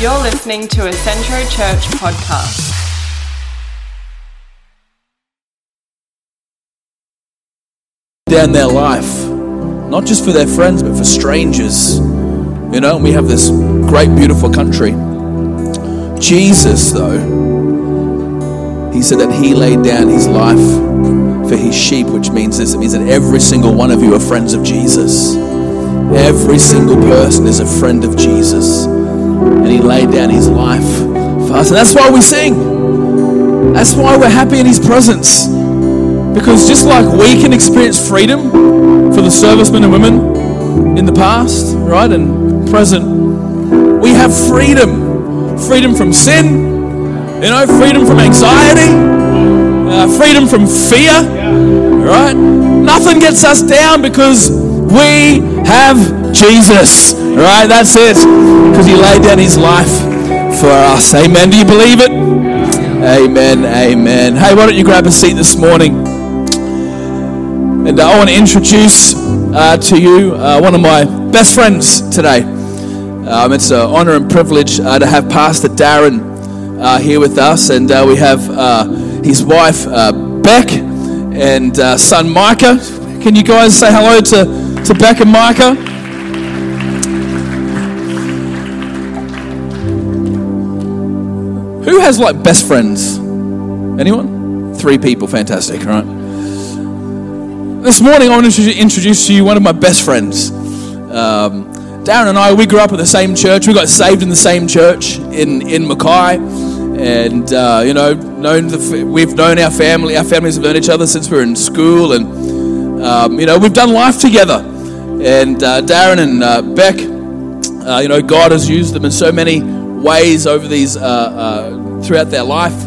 You're listening to a Centro Church podcast. down their life, not just for their friends, but for strangers. You know, we have this great, beautiful country. Jesus, though, he said that he laid down his life for his sheep, which means this it means that every single one of you are friends of Jesus. Every single person is a friend of Jesus. And he laid down his life for us. And that's why we sing. That's why we're happy in his presence. Because just like we can experience freedom for the servicemen and women in the past, right, and present, we have freedom. Freedom from sin, you know, freedom from anxiety, uh, freedom from fear, right? Nothing gets us down because we have Jesus, right? That's it. Because he laid down his life for us. Amen. Do you believe it? Amen. Amen. Hey, why don't you grab a seat this morning? And uh, I want to introduce uh, to you uh, one of my best friends today. Um, it's an honor and privilege uh, to have Pastor Darren uh, here with us, and uh, we have his wife Beck and son Micah. Can you guys say hello to, to Beck and Micah? Who has like best friends? Anyone? Three people, fantastic, right? This morning, I want to introduce to you one of my best friends. Um, Darren and I, we grew up at the same church. We got saved in the same church in, in Mackay. And, uh, you know, known the, we've known our family. Our families have known each other since we were in school. And, um, you know, we've done life together. And uh, Darren and uh, Beck, uh, you know, God has used them in so many ways over these, uh, uh, throughout their life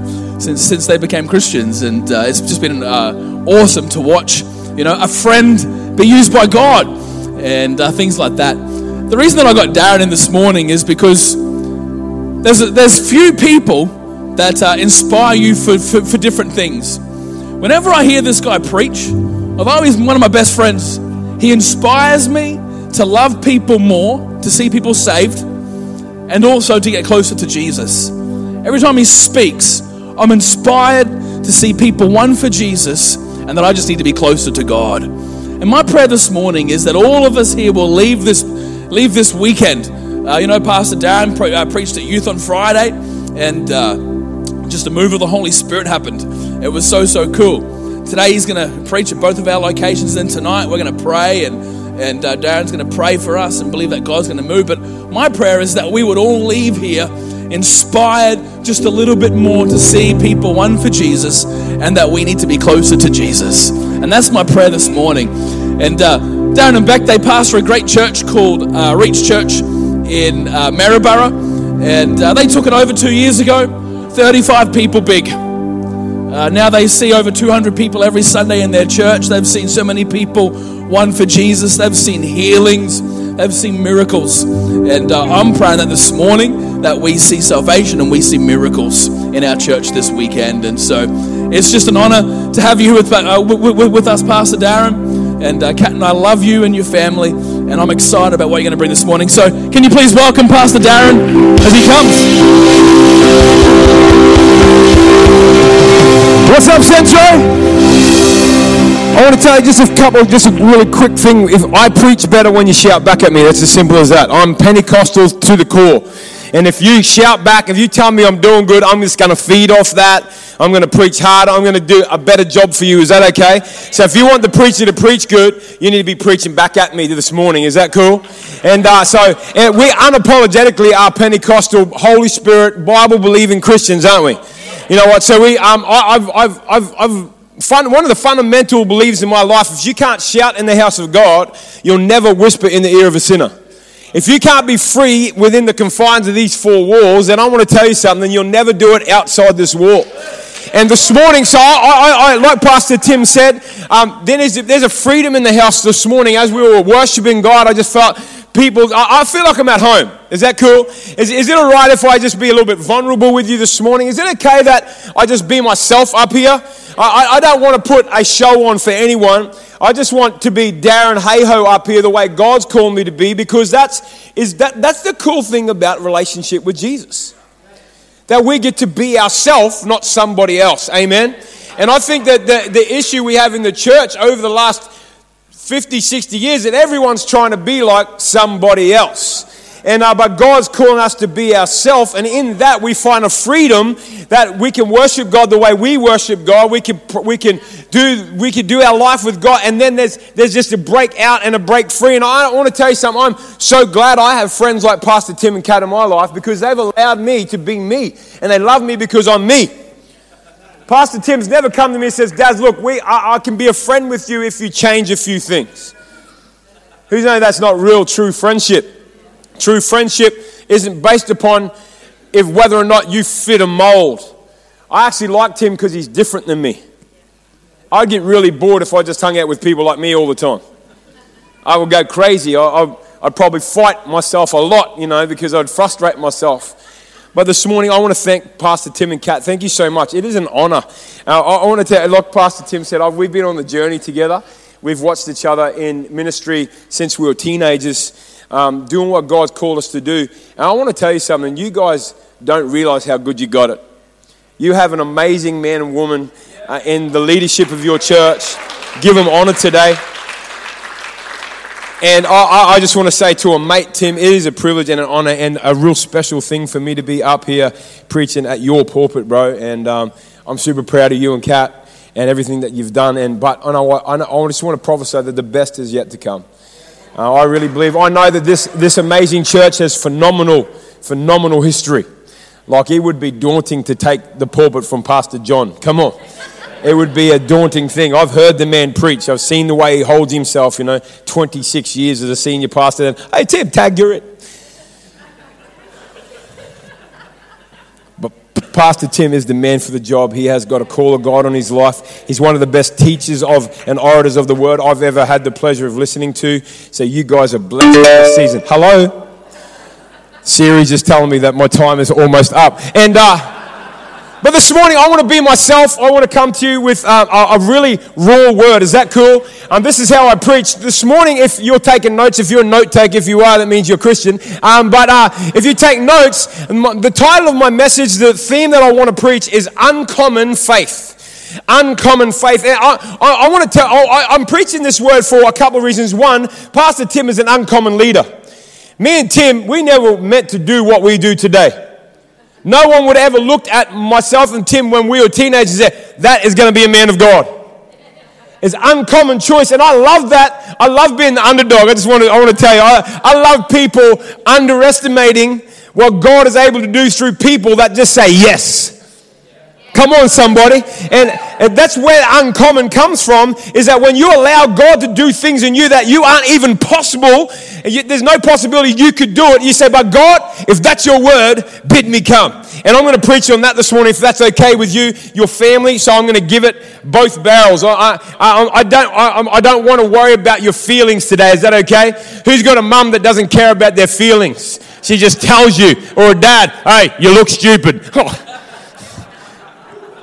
since, since they became Christians. And it's just been awesome to watch you know, a friend be used by God and things like that. The reason that I got Darren in this morning is because there's, a, there's few people that uh, inspire you for, for, for different things. Whenever I hear this guy preach, although he's one of my best friends, he inspires me to love people more, to see people saved, and also to get closer to Jesus. Every time he speaks, I'm inspired to see people won for Jesus and that I just need to be closer to God. And my prayer this morning is that all of us here will leave this, leave this weekend. Uh, you know, Pastor Darren pre- uh, preached at youth on Friday, and uh, just a move of the Holy Spirit happened. It was so, so cool. Today he's going to preach at both of our locations. Then tonight we're going to pray, and, and uh, Darren's going to pray for us and believe that God's going to move. But my prayer is that we would all leave here inspired just a little bit more to see people won for Jesus and that we need to be closer to Jesus. And that's my prayer this morning. And uh, Darren and Beck, they pastor a great church called uh, Reach Church in uh, Maryborough. And uh, they took it over two years ago, 35 people big. Uh, now they see over 200 people every Sunday in their church. They've seen so many people won for Jesus. They've seen healings. They've seen miracles. And uh, I'm praying that this morning that we see salvation and we see miracles in our church this weekend. And so it's just an honor to have you with, uh, with, with, us, Pastor Darren. And uh, Kat and I love you and your family. And I'm excited about what you're going to bring this morning. So can you please welcome Pastor Darren as he comes? What's up, Centro? I want to tell you just a couple, just a really quick thing. If I preach better when you shout back at me, that's as simple as that. I'm Pentecostal to the core. And if you shout back, if you tell me I'm doing good, I'm just going to feed off that. I'm going to preach harder. I'm going to do a better job for you. Is that okay? So if you want the preacher to preach good, you need to be preaching back at me this morning. Is that cool? And uh, so and we unapologetically are Pentecostal, Holy Spirit, Bible believing Christians, aren't we? You know what? So we, um, I, I've, I've, I've, I've fun, one of the fundamental beliefs in my life if you can't shout in the house of God, you'll never whisper in the ear of a sinner. If you can't be free within the confines of these four walls, then I want to tell you something, you'll never do it outside this wall. And this morning, so I, I, I like Pastor Tim said, um, then there's, there's a freedom in the house this morning as we were worshiping God. I just felt people. I, I feel like I'm at home. Is that cool? Is, is it all right if I just be a little bit vulnerable with you this morning? Is it okay that I just be myself up here? I, I don't want to put a show on for anyone. I just want to be Darren Hayho up here the way God's called me to be because that's, is that, that's the cool thing about relationship with Jesus. That we get to be ourselves, not somebody else. Amen? And I think that the, the issue we have in the church over the last 50, 60 years that everyone's trying to be like somebody else. And uh, but God's calling us to be ourselves, and in that we find a freedom that we can worship God the way we worship God. We can we can do we can do our life with God, and then there's there's just a break out and a break free. And I want to tell you something. I'm so glad I have friends like Pastor Tim and Kat in my life because they've allowed me to be me, and they love me because I'm me. Pastor Tim's never come to me and says, Dad, look, we, I, I can be a friend with you if you change a few things. Who's know that's not real true friendship? True friendship isn't based upon if whether or not you fit a mold. I actually liked him because he's different than me. I'd get really bored if I just hung out with people like me all the time. I would go crazy. I—I'd probably fight myself a lot, you know, because I'd frustrate myself. But this morning, I want to thank Pastor Tim and Kat. Thank you so much. It is an honor. Uh, I, I, want to tell, like Pastor Tim said, I've, we've been on the journey together. We've watched each other in ministry since we were teenagers um, doing what God's called us to do. And I want to tell you something. You guys don't realize how good you got it. You have an amazing man and woman uh, in the leadership of your church. Give them honor today. And I, I, just want to say to a mate, Tim, it is a privilege and an honor and a real special thing for me to be up here preaching at your pulpit, bro. And um, I'm super proud of you and Kat and everything that you've done. And but and I, I just want to prophesy that the best is yet to come. Uh, I really believe. I know that this, this amazing church has phenomenal, phenomenal history. Like it would be daunting to take the pulpit from Pastor John. Come on. It would be a daunting thing. I've heard the man preach. I've seen the way he holds himself, you know, 26 years as a senior pastor. And, hey, Tim, tag you're it. Pastor Tim is the man for the job. He has got a call of God on his life. He's one of the best teachers of and orators of the word I've ever had the pleasure of listening to. So you guys are blessed this season. Hello? Siri's just telling me that my time is almost up. And uh, but this morning, I want to be myself. I want to come to you with uh, a, a, really raw word. Is that cool? Um, this is how I preach. This morning, if you're taking notes, if you're a note taker, if you are, that means you're Christian. Um, but uh, if you take notes, the title of my message, the theme that I want to preach is Uncommon Faith uncommon faith. And I, I, I want to tell, I, I'm preaching this word for a couple of reasons. One, Pastor Tim is an uncommon leader. Me and Tim, we never meant to do what we do today. No one would ever looked at myself and Tim when we were teenagers and said, that is going to be a man of God. It's uncommon choice. And I love that. I love being the underdog. I just want to, I want to tell you, I, I love people underestimating what God is able to do through people that just say yes. Come on, somebody. And, and, that's where uncommon comes from is that when you allow God to do things in you that you aren't even possible, you, there's no possibility you could do it, you say, But God, if that's your word, bid me come. And I'm going to preach on that this morning if that's okay with you, your family. So I'm going to give it both barrels. I, I, I don't, I, I don't want to worry about your feelings today. Is that okay? Who's got a mum that doesn't care about their feelings? She just tells you, or a dad, hey, you look stupid. Oh,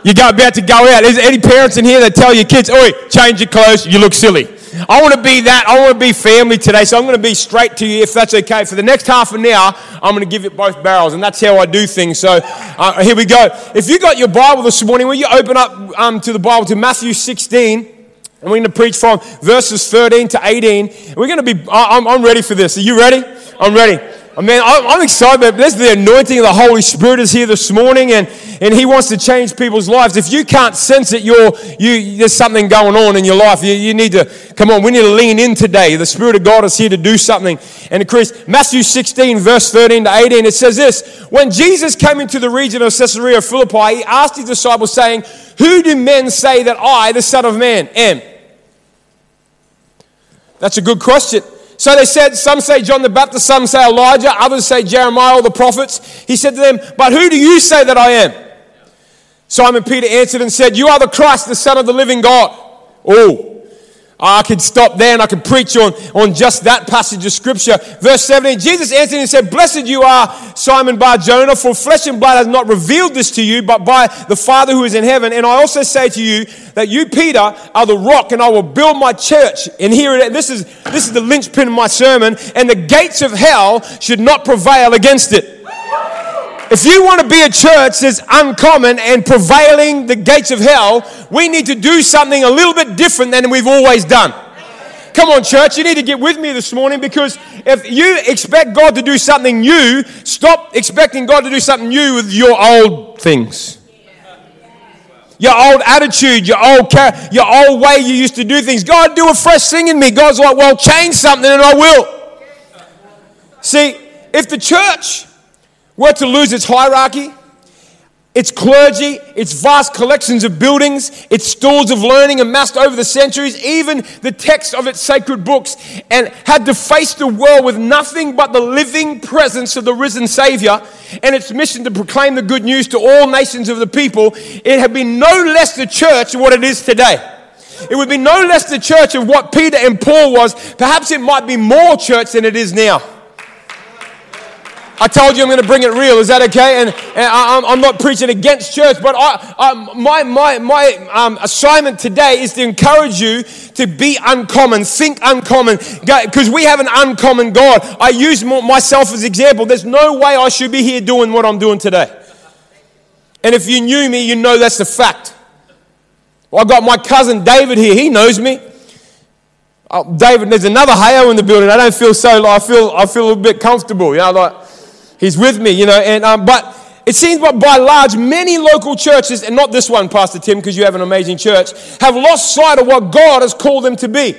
You got about to go out. Is there any parents in here that tell your kids, "Oi, change your clothes. You look silly." I want to be that. I want to be family today. So I'm going to be straight to you if that's okay. For the next half an hour, I'm going to give it both barrels, and that's how I do things. So uh, here we go. If you got your Bible this morning, will you open up um, to the Bible to Matthew 16? And we're going to preach from verses 13 to 18. We're going to be, I'm, I'm ready for this. Are you ready? I'm ready. Oh, I mean, I'm excited. This the anointing of the Holy Spirit is here this morning, and, and He wants to change people's lives. If you can't sense it, you're, you, there's something going on in your life. You, you need to, come on, we need to lean in today. The Spirit of God is here to do something. And Chris, Matthew 16, verse 13 to 18, it says this When Jesus came into the region of Caesarea Philippi, He asked His disciples, saying, Who do men say that I, the Son of Man, am? That's a good question. So they said, some say John the Baptist, some say Elijah, others say Jeremiah or the prophets. He said to them, But who do you say that I am? Simon Peter answered and said, You are the Christ, the Son of the living God. Oh, I could stop there and I could preach on, on just that passage of scripture. Verse 17, Jesus answered and said, Blessed you are, Simon Bar Jonah, for flesh and blood has not revealed this to you, but by the Father who is in heaven. And I also say to you that you, Peter, are the rock, and I will build my church. And here it is. This is, this is the linchpin of my sermon. And the gates of hell should not prevail against it. If you want to be a church that's uncommon and prevailing the gates of hell, we need to do something a little bit different than we've always done. Come on, church, you need to get with me this morning because if you expect God to do something new, stop expecting God to do something new with your old things. Your old attitude, your old your old way you used to do things. God, do a fresh thing in me. God's like, well, change something and I will. See, if the church were to lose its hierarchy, its clergy, its vast collections of buildings, its stores of learning amassed over the centuries, even the text of its sacred books, and had to face the world with nothing but the living presence of the risen Savior and its mission to proclaim the good news to all nations of the people, it had been no less the church than what it is today. It would be no less the church of what Peter and Paul was. Perhaps it might be more church than it is now. I told you I'm going to bring it real. Is that okay? And, and I, am not preaching against church, but I, I, my, my, my um, assignment today is to encourage you to be uncommon, think uncommon, because we have an uncommon God. I use myself as example. There's no way I should be here doing what I'm doing today. And if you knew me, you know that's the fact. Well, I got my cousin David here. He knows me. Oh, David, there's another Hayo in the building. I don't feel so. I feel I feel a bit comfortable. You know, like He's with me, you know. And um, but it seems, but by large, many local churches, and not this one, Pastor Tim, because you have an amazing church, have lost sight of what God has called them to be.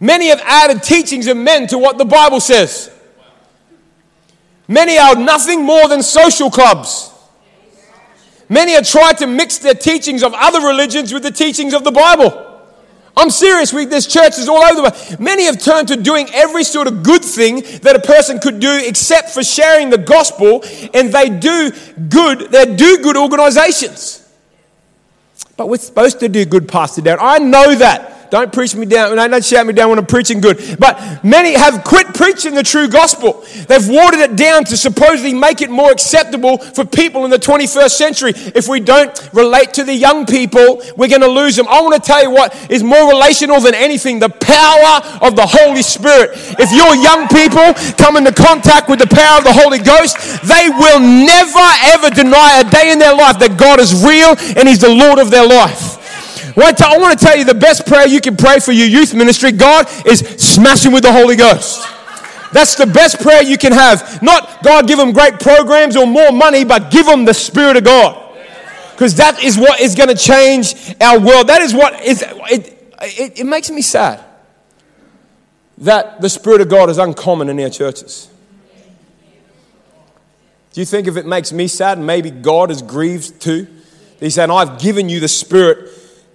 Many have added teachings of men to what the Bible says. Many are nothing more than social clubs. Many have tried to mix their teachings of other religions with the teachings of the Bible. I'm serious. We, there's churches all over the world. Many have turned to doing every sort of good thing that a person could do except for sharing the gospel, and they do good, they do good organizations. But we're supposed to do good, Pastor Darren. I know that. Don't preach me down. Don't shout me down when I'm preaching good. But many have quit preaching the true gospel. They've watered it down to supposedly make it more acceptable for people in the 21st century. If we don't relate to the young people, we're going to lose them. I want to tell you what is more relational than anything the power of the Holy Spirit. If your young people come into contact with the power of the Holy Ghost, they will never ever deny a day in their life that God is real and He's the Lord of their life. I want to tell you the best prayer you can pray for your youth ministry, God, is smashing with the Holy Ghost. That's the best prayer you can have. Not God give them great programs or more money, but give them the Spirit of God. Because that is what is going to change our world. That is what is, it, it, it makes me sad that the Spirit of God is uncommon in our churches. Do you think if it makes me sad, maybe God is grieved too? He's saying, I've given you the Spirit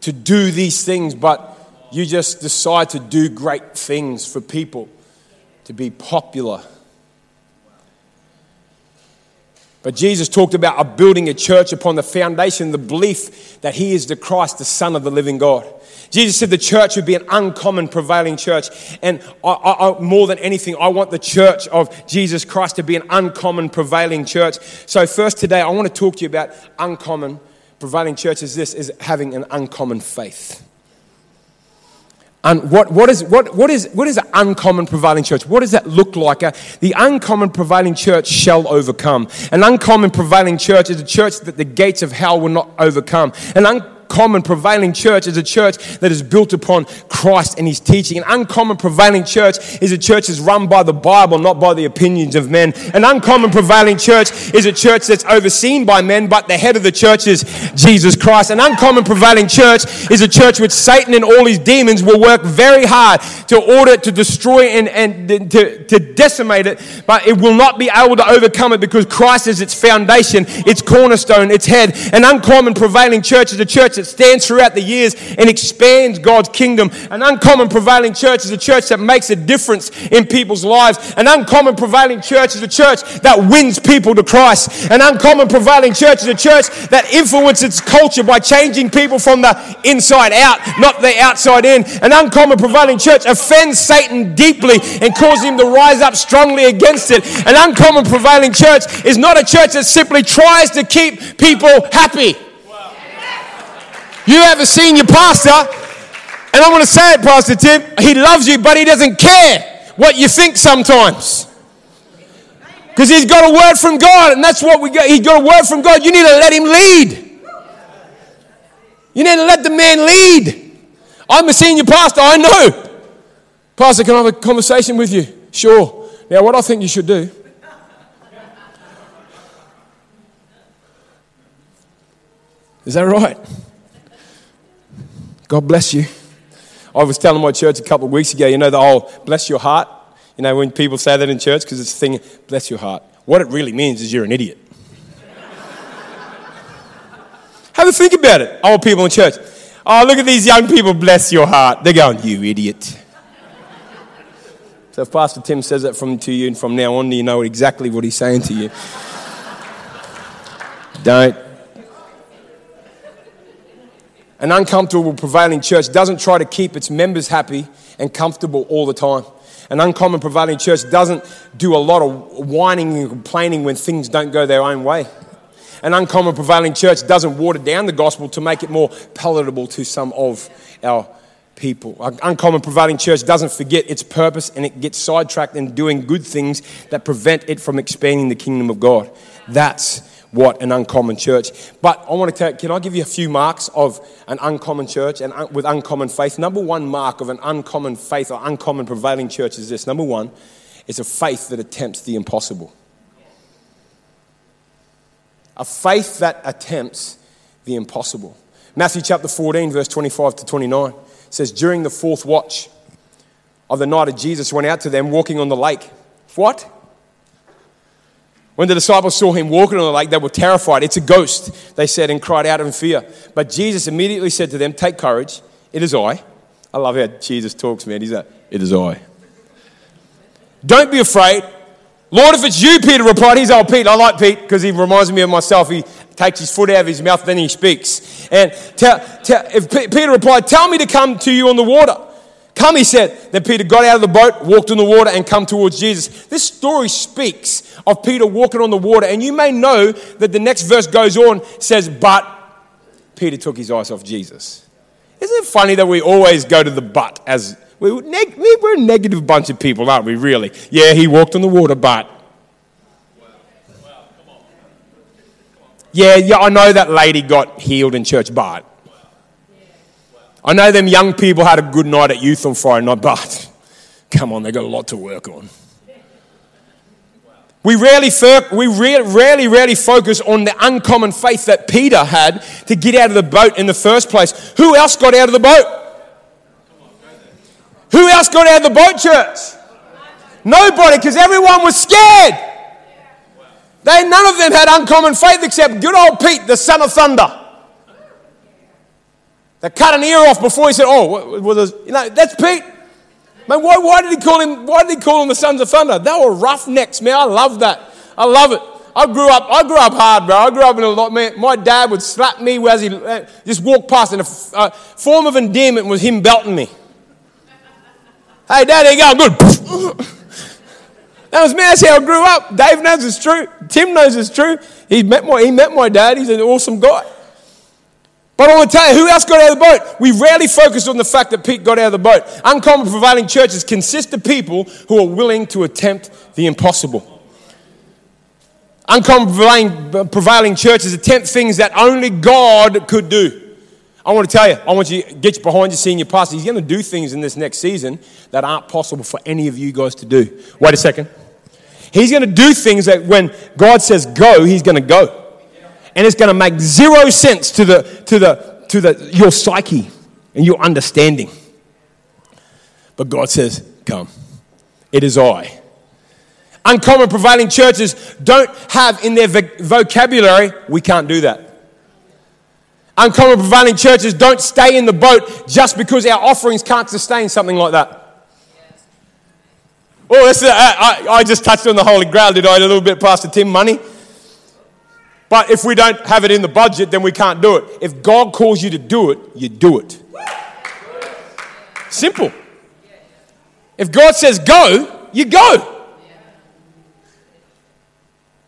to do these things, but you just decide to do great things for people, to be popular. But Jesus talked about building a church upon the foundation, the belief that He is the Christ, the Son of the living God. Jesus said the church would be an uncommon prevailing church. And I, I, more than anything, I want the church of Jesus Christ to be an uncommon prevailing church. So, first today, I want to talk to you about uncommon prevailing church is this is having an uncommon faith. And what, what, is, what, what, is, what is an uncommon prevailing church? What does that look like? Uh, the uncommon prevailing church shall overcome. An uncommon prevailing church is a church that the gates of hell will not overcome. An un- uncommon prevailing church is a church that is built upon Christ and his teaching. An uncommon prevailing church is a church that's run by the Bible, not by the opinions of men. An uncommon prevailing church is a church that's overseen by men, but the head of the church is Jesus Christ. An uncommon prevailing church is a church which Satan and all his demons will work very hard to order, to destroy, and, and to, to decimate it, but it will not be able to overcome it because Christ is its foundation, its cornerstone, its head. An uncommon prevailing church is a church church that stands throughout the years and expands God's kingdom. An uncommon prevailing church is a church that makes a difference in people's lives. An uncommon prevailing church is a church that wins people to Christ. An uncommon prevailing church is a church that influences culture by changing people from the inside out, not the outside in. An uncommon prevailing church offends Satan deeply and causes him to rise up strongly against it. An uncommon prevailing church is not a church that simply tries to keep people happy. You ever seen your pastor, and I'm going to say it, Pastor Tim, he loves you, but he doesn't care what you think sometimes. Because he's got a word from God, and that's what we got. He's got a word from God. You need to let him lead. You need to let the man lead. I'm a senior pastor, I know. Pastor, can I have a conversation with you? Sure. Now, what I think you should do Is that right? God bless you. I was telling my church a couple of weeks ago, you know, the whole bless your heart. You know, when people say that in church, because it's a thing, bless your heart. What it really means is you're an idiot. Have a think about it, old people in church. Oh, look at these young people, bless your heart. They're going, you idiot. So if Pastor Tim says that from to you and from now on, you know exactly what he's saying to you. Don't an uncomfortable prevailing church doesn't try to keep its members happy and comfortable all the time. An uncommon prevailing church doesn't do a lot of whining and complaining when things don't go their own way. An uncommon prevailing church doesn't water down the gospel to make it more palatable to some of our people. An uncommon prevailing church doesn't forget its purpose and it gets sidetracked in doing good things that prevent it from expanding the kingdom of God. That's what an uncommon church. But I want to tell can I give you a few marks of an uncommon church and with uncommon faith? Number one mark of an uncommon faith or uncommon prevailing church is this. Number one, it's a faith that attempts the impossible. A faith that attempts the impossible. Matthew chapter 14, verse 25 to 29 says, During the fourth watch of the night of Jesus went out to them walking on the lake. What? When the disciples saw him walking on the lake, they were terrified. It's a ghost, they said, and cried out in fear. But Jesus immediately said to them, Take courage, it is I. I love how Jesus talks, man. He's like, It is I. Don't be afraid. Lord, if it's you, Peter replied. He's old Pete. I like Pete because he reminds me of myself. He takes his foot out of his mouth, then he speaks. And tell, tell, if P- Peter replied, Tell me to come to you on the water. Come, he said. Then Peter got out of the boat, walked on the water, and come towards Jesus. This story speaks of Peter walking on the water. And you may know that the next verse goes on, says, But Peter took his eyes off Jesus. Isn't it funny that we always go to the but as neg- we're a negative bunch of people, aren't we, really? Yeah, he walked on the water, but. Yeah, yeah, I know that lady got healed in church, but. I know them young people had a good night at youth on Friday night, but come on, they got a lot to work on. We rarely, we rarely, rarely focus on the uncommon faith that Peter had to get out of the boat in the first place. Who else got out of the boat? Who else got out of the boat, church? Nobody, because everyone was scared. They, none of them had uncommon faith except good old Pete, the son of thunder. They cut an ear off before he said, "Oh, was you know that's Pete." Man, why, why did he call him? Why did he call him the Sons of Thunder? They were roughnecks, man. I love that. I love it. I grew up. I grew up hard, bro. I grew up in a lot. Man, my dad would slap me as he uh, just walked past, and a uh, form of endearment was him belting me. Hey, Dad, there you go good. that was me. That's how I grew up. Dave knows it's true. Tim knows it's true. He met my he met my dad. He's an awesome guy. But I want to tell you, who else got out of the boat? We rarely focus on the fact that Pete got out of the boat. Uncommon prevailing churches consist of people who are willing to attempt the impossible. Uncommon prevailing, prevailing churches attempt things that only God could do. I want to tell you, I want you to get behind your senior pastor. He's going to do things in this next season that aren't possible for any of you guys to do. Wait a second. He's going to do things that when God says go, he's going to go and it's going to make zero sense to the to the to the your psyche and your understanding. But God says, "Come, it is I." Uncommon prevailing churches don't have in their vocabulary, we can't do that. Uncommon prevailing churches don't stay in the boat just because our offerings can't sustain something like that. Oh, that's, I, I just touched on the holy grail, did I? A little bit, Pastor Tim, money. But if we don't have it in the budget, then we can't do it. If God calls you to do it, you do it. Simple. If God says go, you go.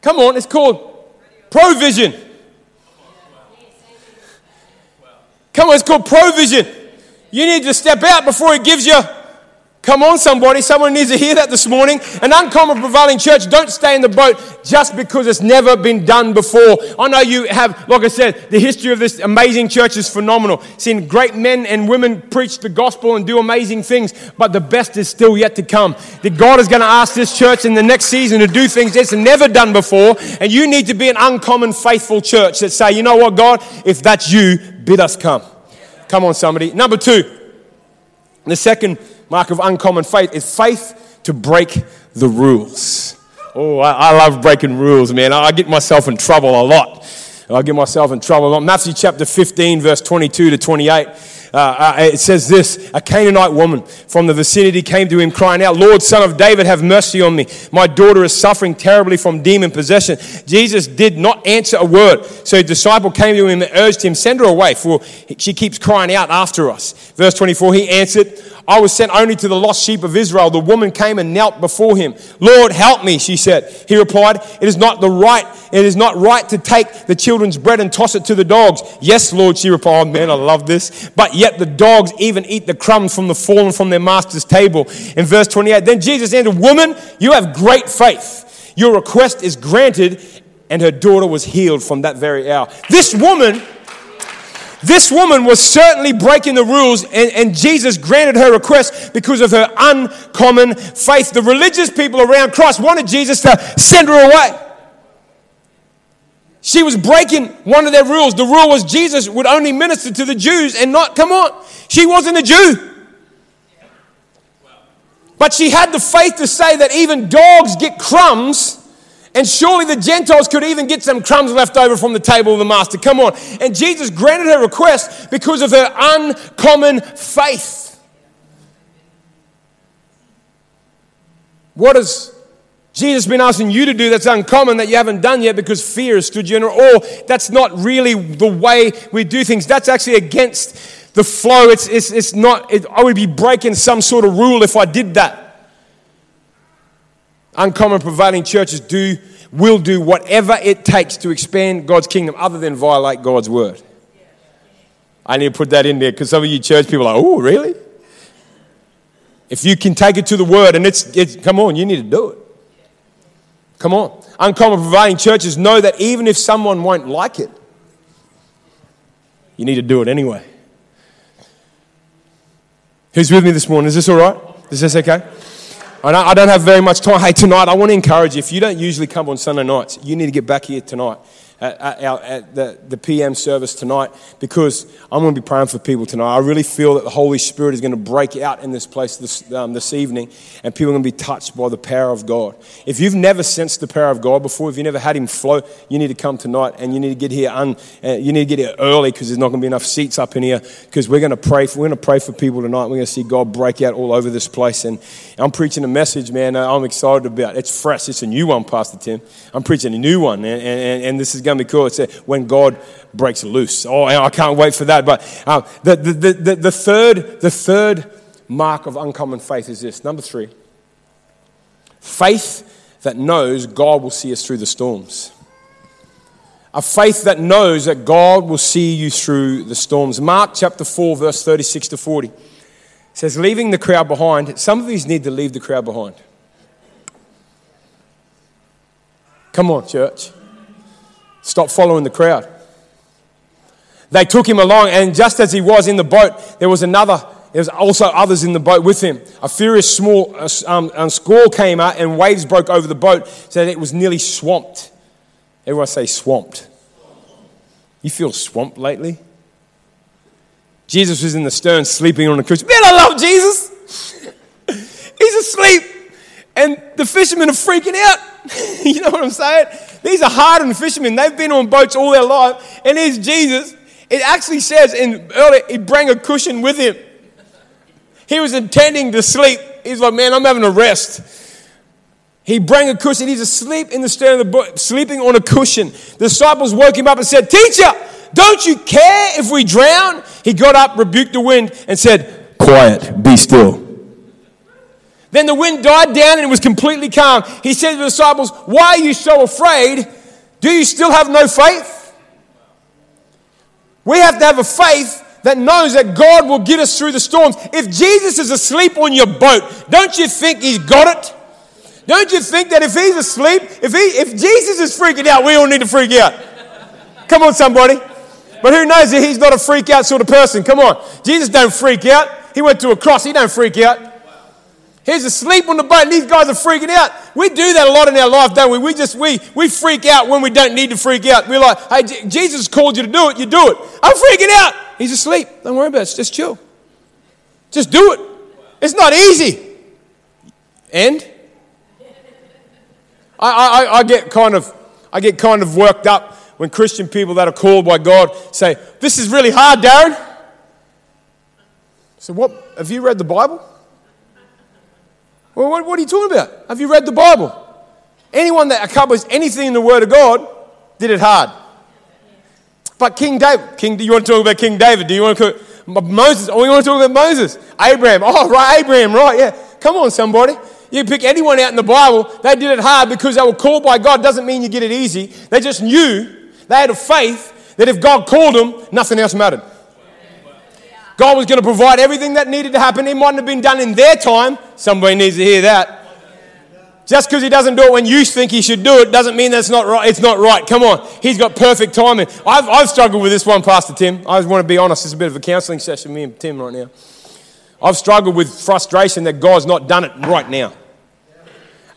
Come on, it's called provision. Come on, it's called provision. You need to step out before He gives you Come on, somebody. Someone needs to hear that this morning. An uncommon prevailing church, don't stay in the boat just because it's never been done before. I know you have, like I said, the history of this amazing church is phenomenal. Seen great men and women preach the gospel and do amazing things, but the best is still yet to come. That God is going to ask this church in the next season to do things it's never done before, and you need to be an uncommon, faithful church that say, you know what, God, if that's you, bid us come. Come on, somebody. Number two, the second mark of uncommon faith is faith to break the rules. Oh, I, I love breaking rules, man. I, I get myself in trouble a lot. I get myself in trouble a lot. Matthew chapter 15, verse 22 to 28. Uh, uh, it says this A Canaanite woman from the vicinity came to him, crying out, Lord, son of David, have mercy on me. My daughter is suffering terribly from demon possession. Jesus did not answer a word. So a disciple came to him and urged him, Send her away, for she keeps crying out after us. Verse 24, he answered, I was sent only to the lost sheep of Israel. The woman came and knelt before him. Lord, help me, she said. He replied, It is not the right, it is not right to take the children's bread and toss it to the dogs. Yes, Lord, she replied. Oh, man, I love this. But yet the dogs even eat the crumbs from the fallen from their master's table. In verse 28, then Jesus answered, Woman, you have great faith. Your request is granted. And her daughter was healed from that very hour. This woman this woman was certainly breaking the rules, and, and, Jesus granted her request because of her uncommon faith. The religious people around Christ wanted Jesus to send her away. She was breaking one of their rules. The rule was Jesus would only minister to the Jews and not, come on, she wasn't a Jew. But she had the faith to say that even dogs get crumbs and surely the Gentiles could even get some crumbs left over from the table of the master. Come on. And Jesus granted her request because of her uncommon faith. What has Jesus has been asking you to do that's uncommon that you haven't done yet because fear has stood you in? Or that's not really the way we do things. That's actually against the flow. It's, it's, it's not, it, I would be breaking some sort of rule if I did that uncommon prevailing churches do will do whatever it takes to expand God's kingdom other than violate God's word. I need to put that in there because some of you church people are like, oh, really? If you can take it to the word and it's, it's come on, you need to do it. Come on. Uncommon prevailing churches know that even if someone won't like it, you need to do it anyway. Who's with me this morning? Is this all right? Is this okay? I don't have very much time. Hey, tonight, I want to encourage you. If you don't usually come on Sunday nights, you need to get back here tonight at, at, at the, the PM service tonight because I'm going to be praying for people tonight. I really feel that the Holy Spirit is going to break out in this place this, um, this evening and people are going to be touched by the power of God. If you've never sensed the power of God before, if you've never had Him flow, you need to come tonight and you need to get here, un, uh, you need to get here early because there's not going to be enough seats up in here because we're going to pray for, we're going to pray for people tonight. We're going to see God break out all over this place. And I'm preaching a message, man, I'm excited about. It's fresh. It's a new one, Pastor Tim. I'm preaching a new one. and, and, and this is going to be cool. It's when God breaks loose. Oh, I can't wait for that. But uh, the, the, the, the, third, the third mark of uncommon faith is this number three faith that knows God will see us through the storms. A faith that knows that God will see you through the storms. Mark chapter 4, verse 36 to 40 says, Leaving the crowd behind. Some of these need to leave the crowd behind. Come on, church. Stop following the crowd. They took him along, and just as he was in the boat, there was another, there was also others in the boat with him. A furious small uh, um, squall came out, and waves broke over the boat so that it was nearly swamped. Everyone say swamped. You feel swamped lately? Jesus was in the stern sleeping on the cushion. Man, I love Jesus. He's asleep. And the fishermen are freaking out. you know what I'm saying? These are hardened fishermen. They've been on boats all their life. And here's Jesus. It actually says in earlier, he brought a cushion with him. He was intending to sleep. He's like, man, I'm having a rest. He brought a cushion. He's asleep in the stern of the boat, sleeping on a cushion. The disciples woke him up and said, Teacher, don't you care if we drown? He got up, rebuked the wind, and said, Quiet, be still. Then the wind died down and it was completely calm. He said to the disciples, Why are you so afraid? Do you still have no faith? We have to have a faith that knows that God will get us through the storms. If Jesus is asleep on your boat, don't you think he's got it? Don't you think that if he's asleep, if, he, if Jesus is freaking out, we all need to freak out? Come on, somebody. But who knows that he's not a freak out sort of person? Come on. Jesus don't freak out. He went to a cross. He don't freak out. He's asleep on the boat these guys are freaking out. We do that a lot in our life, don't we? We just, we, we freak out when we don't need to freak out. We're like, hey, Jesus called you to do it. You do it. I'm freaking out. He's asleep. Don't worry about it. Just chill. Just do it. It's not easy. And I, I, I get kind of, I get kind of worked up when Christian people that are called by God say, This is really hard, Darren. So, what? Have you read the Bible? Well, what, what, are you talking about? Have you read the Bible? Anyone that accomplished anything in the Word of God did it hard. But King David, King, do you want to talk about King David? Do you want to talk Moses? Oh, you want to talk about Moses? Abraham. Oh, right, Abraham, right, yeah. Come on, somebody. You pick anyone out in the Bible, they did it hard because they were called by God. Doesn't mean you get it easy. They just knew, they had a faith that if God called them, nothing else mattered. God was going to provide everything that needed to happen. It mightn't have been done in their time. Somebody needs to hear that. Just because he doesn't do it when you think he should do it doesn't mean that's not right. It's not right. Come on. He's got perfect timing. I've, I've struggled with this one, Pastor Tim. I just want to be honest. It's a bit of a counseling session, me and Tim, right now. I've struggled with frustration that God's not done it right now.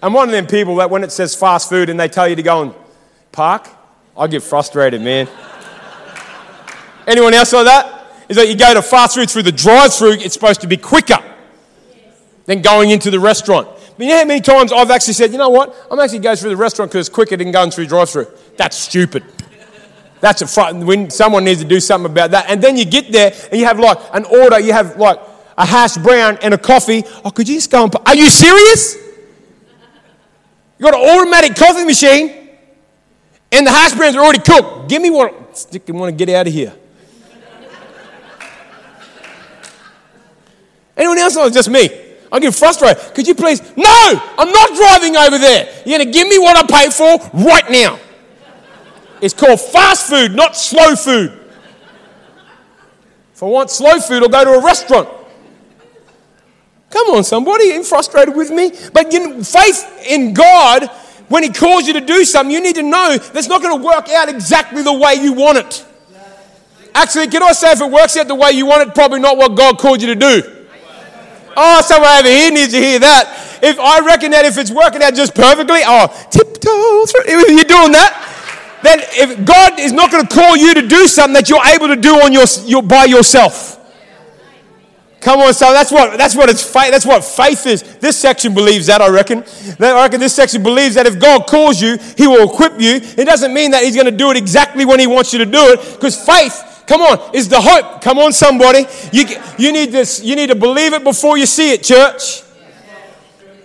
I'm one of them people that when it says fast food and they tell you to go and park, I get frustrated, man. Anyone else like that? Is that you go to fast food through the drive through, it's supposed to be quicker than going into the restaurant. But you know how many times I've actually said, you know what, I'm actually going through the restaurant because it's quicker than going through drive through. That's stupid. That's a front. When someone needs to do something about that. And then you get there and you have like an order, you have like a hash brown and a coffee. Oh, could you just go and are you serious? You got an automatic coffee machine and the hash browns are already cooked. Give me one. I want to get out of here. Anyone else? Or just me? I get frustrated. Could you please? No, I'm not driving over there. You're going to give me what I paid for right now. It's called fast food, not slow food. If I want slow food, I'll go to a restaurant. Come on, somebody, you frustrated with me? But you know, faith in God, when He calls you to do something, you need to know that's not going to work out exactly the way you want it. Actually, can I say if it works out the way you want it, probably not what God called you to do. Oh, over here needs to hear that. If I reckon that if it's working out just perfectly, oh, tiptoe through, if you're doing that, then if God is not going to call you to do something that you're able to do on your, your by yourself. Come on, so that's what that's what it's faith. That's what faith is. This section believes that. I reckon. I reckon this section believes that if God calls you, He will equip you. It doesn't mean that He's going to do it exactly when He wants you to do it, because faith Come on, is the hope. Come on, somebody. You, you, need this, you need to believe it before you see it, church.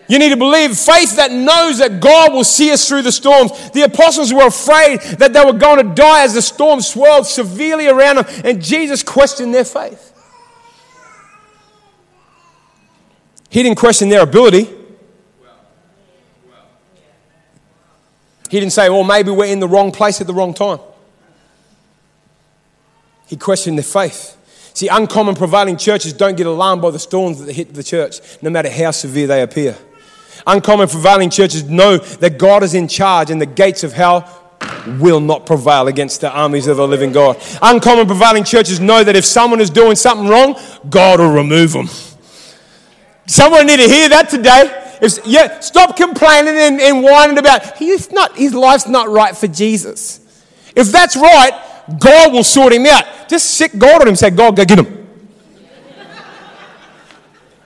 You need to believe faith that knows that God will see us through the storms. The apostles were afraid that they were going to die as the storm swirled severely around them, and Jesus questioned their faith. He didn't question their ability. He didn't say, well, maybe we're in the wrong place at the wrong time. He questioned their faith. See, uncommon prevailing churches don't get alarmed by the storms that hit the church, no matter how severe they appear. Uncommon prevailing churches know that God is in charge and the gates of hell will not prevail against the armies of the living God. Uncommon prevailing churches know that if someone is doing something wrong, God will remove them. Someone need to hear that today. If, yeah, stop complaining and, and whining about he's not, his life's not right for Jesus. If that's right, God will sort him out. Just sit God on him say, God, go get him.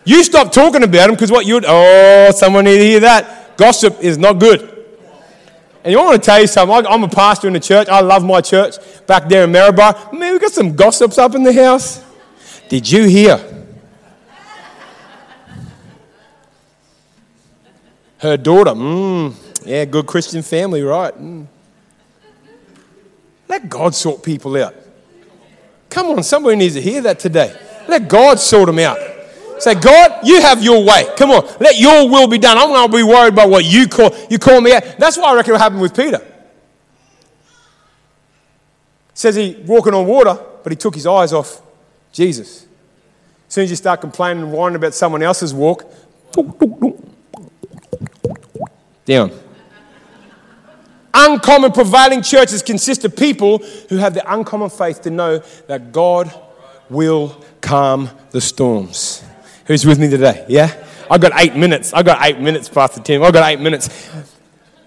you stop talking about him because what you'd, oh, someone need to hear that. Gossip is not good. And you want to tell you something? I'm a pastor in the church. I love my church back there in Maryborough. Man, we got some gossips up in the house. Did you hear? Her daughter, mmm, yeah, good Christian family, right? Mm. Let God sort people out. Come on, somebody needs to hear that today. Let God sort them out. Say, God, you have your way. Come on, let your will be done. I'm not going to be worried about what you call you call me out. That's what I reckon what happened with Peter. says he walking on water, but he took his eyes off Jesus. As soon as you start complaining and whining about someone else's walk, down. Uncommon prevailing churches consist of people who have the uncommon faith to know that God will calm the storms. Who's with me today? Yeah? I got eight minutes. I got eight minutes, Pastor Tim. I got eight minutes.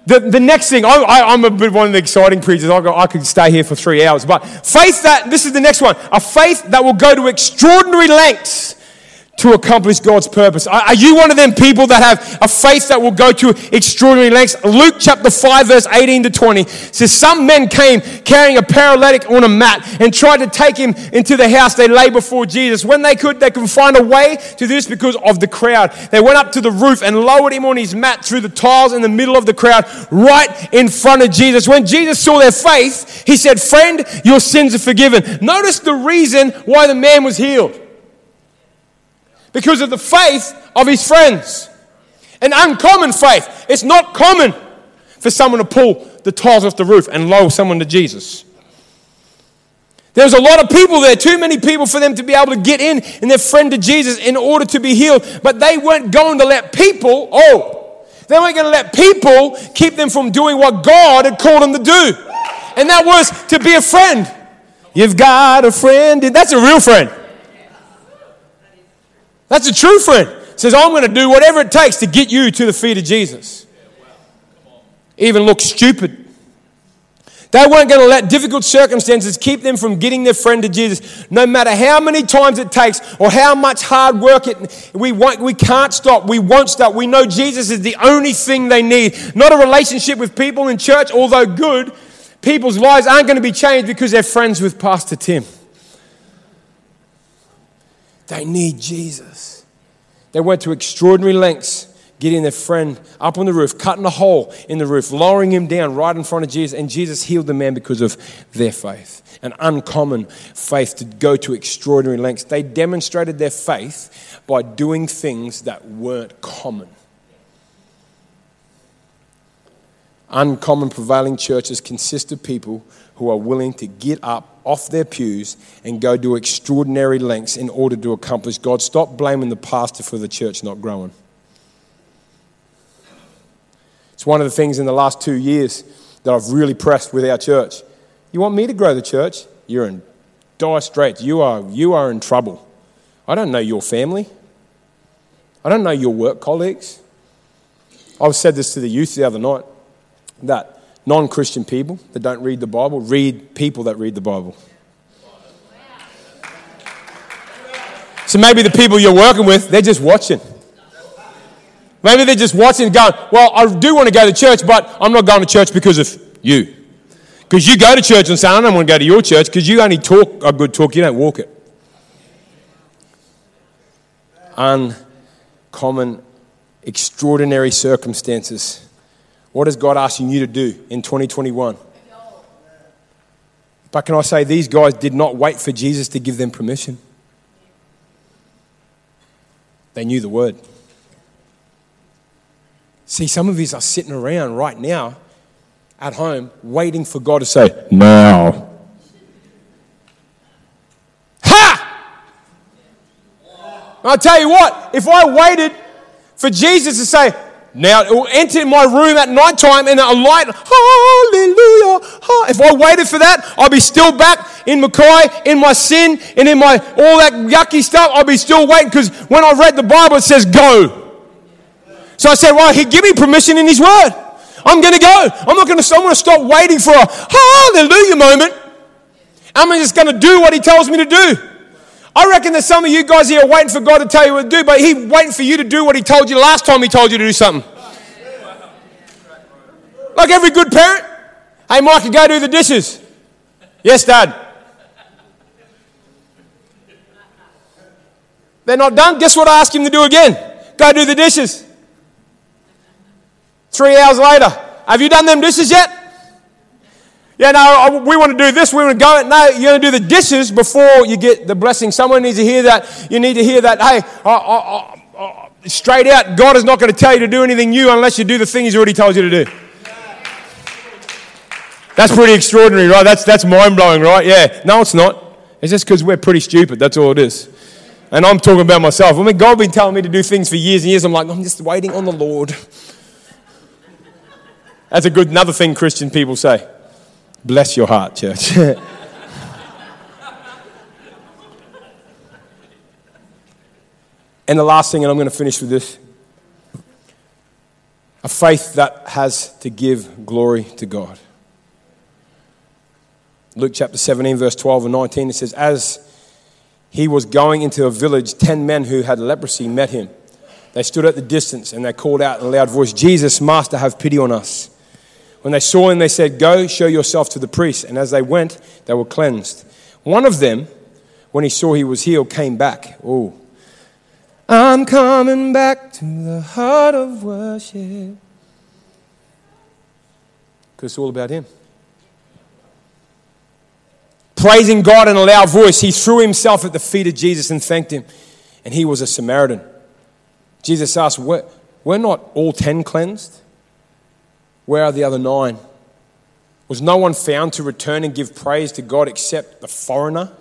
The, the next thing, I, am a bit one of the exciting preachers. I, got, I could stay here for three hours. But faith that, this is the next one, a faith that will go to extraordinary lengths to accomplish God's purpose. Are you one of them people that have a faith that will go to extraordinary lengths? Luke chapter 5, verse 18 to 20 says, Some men came carrying a paralytic on a mat and tried to take him into the house they lay before Jesus. When they could, they could find a way to this because of the crowd. They went up to the roof and lowered him on his mat through the tiles in the middle of the crowd, right in front of Jesus. When Jesus saw their faith, he said, Friend, your sins are forgiven. Notice the reason why the man was healed because of the faith of his friends. An uncommon faith. It's not common for someone to pull the tiles off the roof and lower someone to Jesus. There's a lot of people there, too many people for them to be able to get in and their friend to Jesus in order to be healed. But they weren't going to let people, oh, they weren't going to let people keep them from doing what God had called them to do. And that was to be a friend. You've got a friend. That's a real friend. That's a true friend. Says, I'm going to do whatever it takes to get you to the feet of Jesus. Even look stupid. They weren't going to let difficult circumstances keep them from getting their friend to Jesus. No matter how many times it takes or how much hard work it, we, won't, we can't stop. We won't stop. We know Jesus is the only thing they need. Not a relationship with people in church, although good. People's lives aren't going to be changed because they're friends with Pastor Tim. They need Jesus. They went to extraordinary lengths getting their friend up on the roof, cutting a hole in the roof, lowering him down right in front of Jesus, and Jesus healed the man because of their faith. An uncommon faith to go to extraordinary lengths. They demonstrated their faith by doing things that weren't common. Uncommon prevailing churches consist of people who are willing to get up off their pews and go to extraordinary lengths in order to accomplish God. Stop blaming the pastor for the church not growing. It's one of the things in the last two years that I've really pressed with our church. You want me to grow the church? You're in dire straits. You are, you are in trouble. I don't know your family. I don't know your work colleagues. I've said this to the youth the other night that non Christian people that don't read the Bible read people that read the Bible. So maybe the people you're working with, they're just watching. Maybe they're just watching and going, Well, I do want to go to church, but I'm not going to church because of you. Because you go to church and say, I don't want to go to your church because you only talk a good talk, you don't walk it. Uncommon, extraordinary circumstances what is God asking you to do in 2021? But can I say, these guys did not wait for Jesus to give them permission. They knew the word. See, some of us are sitting around right now at home waiting for God to say, now. Ha! I'll tell you what, if I waited for Jesus to say, now, it will enter my room at night time and a light, hallelujah. If I waited for that, I'd be still back in Mackay, in my sin, and in my all that yucky stuff. I'd be still waiting because when I read the Bible, it says go. So I said, well, he give me permission in his word. I'm going to go. I'm not going to, I'm going to stop waiting for a hallelujah moment. I'm just going to do what he tells me to do. I reckon that some of you guys here waiting for God to tell you what to do, but He's waiting for you to do what He told you last time He told you to do something. Like every good parent. Hey, Micah, go do the dishes. Yes, Dad. They're not done. Guess what I ask him to do again? Go do the dishes. Three hours later, have you done them dishes yet? Yeah, no, we want to do this. We want to go. No, you're going to do the dishes before you get the blessing. Someone needs to hear that. You need to hear that. Hey, I, I, I, straight out, God is not going to tell you to do anything new unless you do the thing He's already told you to do. That's pretty extraordinary, right? That's, that's mind blowing, right? Yeah. No, it's not. It's just because we're pretty stupid. That's all it is. And I'm talking about myself. I mean, God been telling me to do things for years and years. I'm like, I'm just waiting on the Lord. That's a good, another thing Christian people say. Bless your heart, church. and the last thing, and I'm going to finish with this a faith that has to give glory to God. Luke chapter 17, verse 12 and 19, it says, As he was going into a village, ten men who had leprosy met him. They stood at the distance and they called out in a loud voice, Jesus, Master, have pity on us. When they saw him, they said, Go, show yourself to the priest. And as they went, they were cleansed. One of them, when he saw he was healed, came back. Oh, I'm coming back to the heart of worship. Because it's all about him. Praising God in a loud voice, he threw himself at the feet of Jesus and thanked him. And he was a Samaritan. Jesus asked, We're, we're not all ten cleansed? Where are the other nine? Was no one found to return and give praise to God except the foreigner?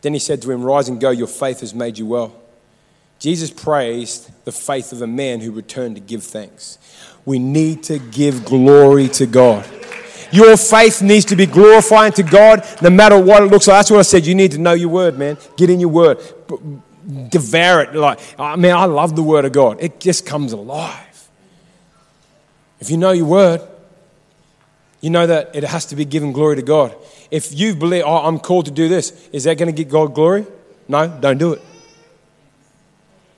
Then he said to him, Rise and go, your faith has made you well. Jesus praised the faith of a man who returned to give thanks. We need to give glory to God. Your faith needs to be glorifying to God no matter what it looks like. That's what I said. You need to know your word, man. Get in your word. Devour it. Like, I mean, I love the word of God. It just comes alive. If you know your word, you know that it has to be given glory to God. If you believe, oh, I'm called to do this, is that going to get God glory? No, don't do it.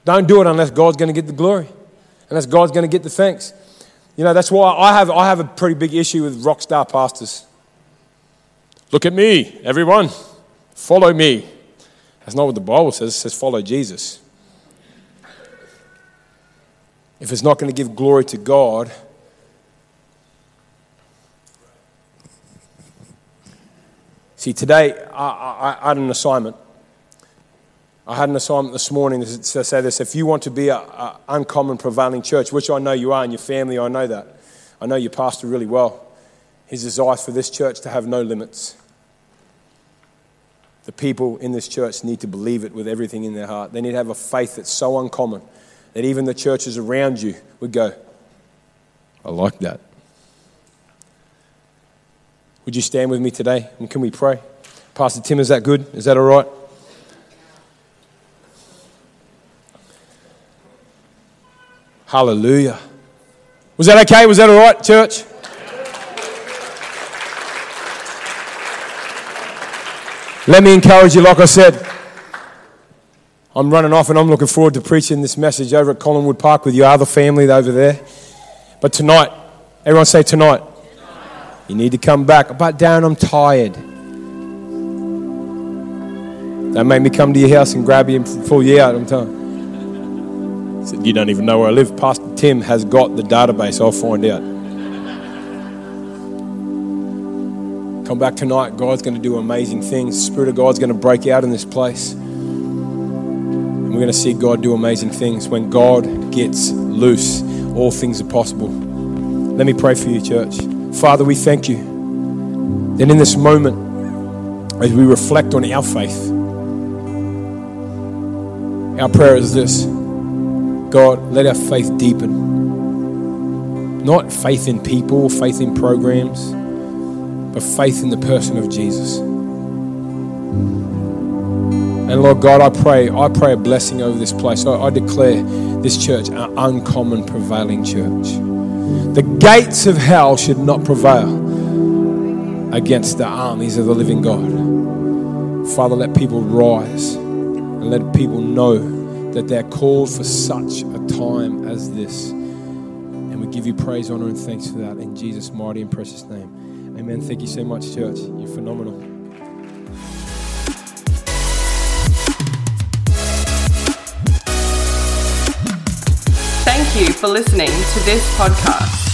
Don't do it unless God's going to get the glory, unless God's going to get the thanks. You know, that's why I have, I have a pretty big issue with rock star pastors. Look at me, everyone. Follow me. That's not what the Bible says. It says follow Jesus. If it's not going to give glory to God, See, today I, I, I, had an assignment. I had an assignment this morning to say this. If you want to be an uncommon prevailing church, which I know you are and your family, I know that. I know your pastor really well. His desire for this church to have no limits. The people in this church need to believe it with everything in their heart. They need to have a faith that's so uncommon that even the churches around you would go, I like that. Would you stand with me today? And can we pray? Pastor Tim, is that good? Is that all right? Hallelujah. Was that okay? Was that all right, church? Let me encourage you, like I said, I'm running off and I'm looking forward to preaching this message over at Collingwood Park with your other family over there. But tonight, everyone say tonight. You need to come back. But Darren, I'm tired. Don't make me come to your house and grab you and pull you out. I'm telling. Said, you don't even know where I live. Pastor Tim has got the database. I'll find out. Come back tonight. God's going to do amazing things. The Spirit of God's going to break out in this place. And we're going to see God do amazing things. When God gets loose, all things are possible. Let me pray for you, church. Father, we thank you that in this moment, as we reflect on our faith, our prayer is this God, let our faith deepen. Not faith in people, faith in programs, but faith in the person of Jesus. And Lord God, I pray, I pray a blessing over this place. I, I declare this church an uncommon prevailing church. The gates of hell should not prevail against the armies of the living God. Father, let people rise and let people know that they're called for such a time as this. And we give you praise, honor, and thanks for that in Jesus' mighty and precious name. Amen. Thank you so much, church. You're phenomenal. Thank you for listening to this podcast.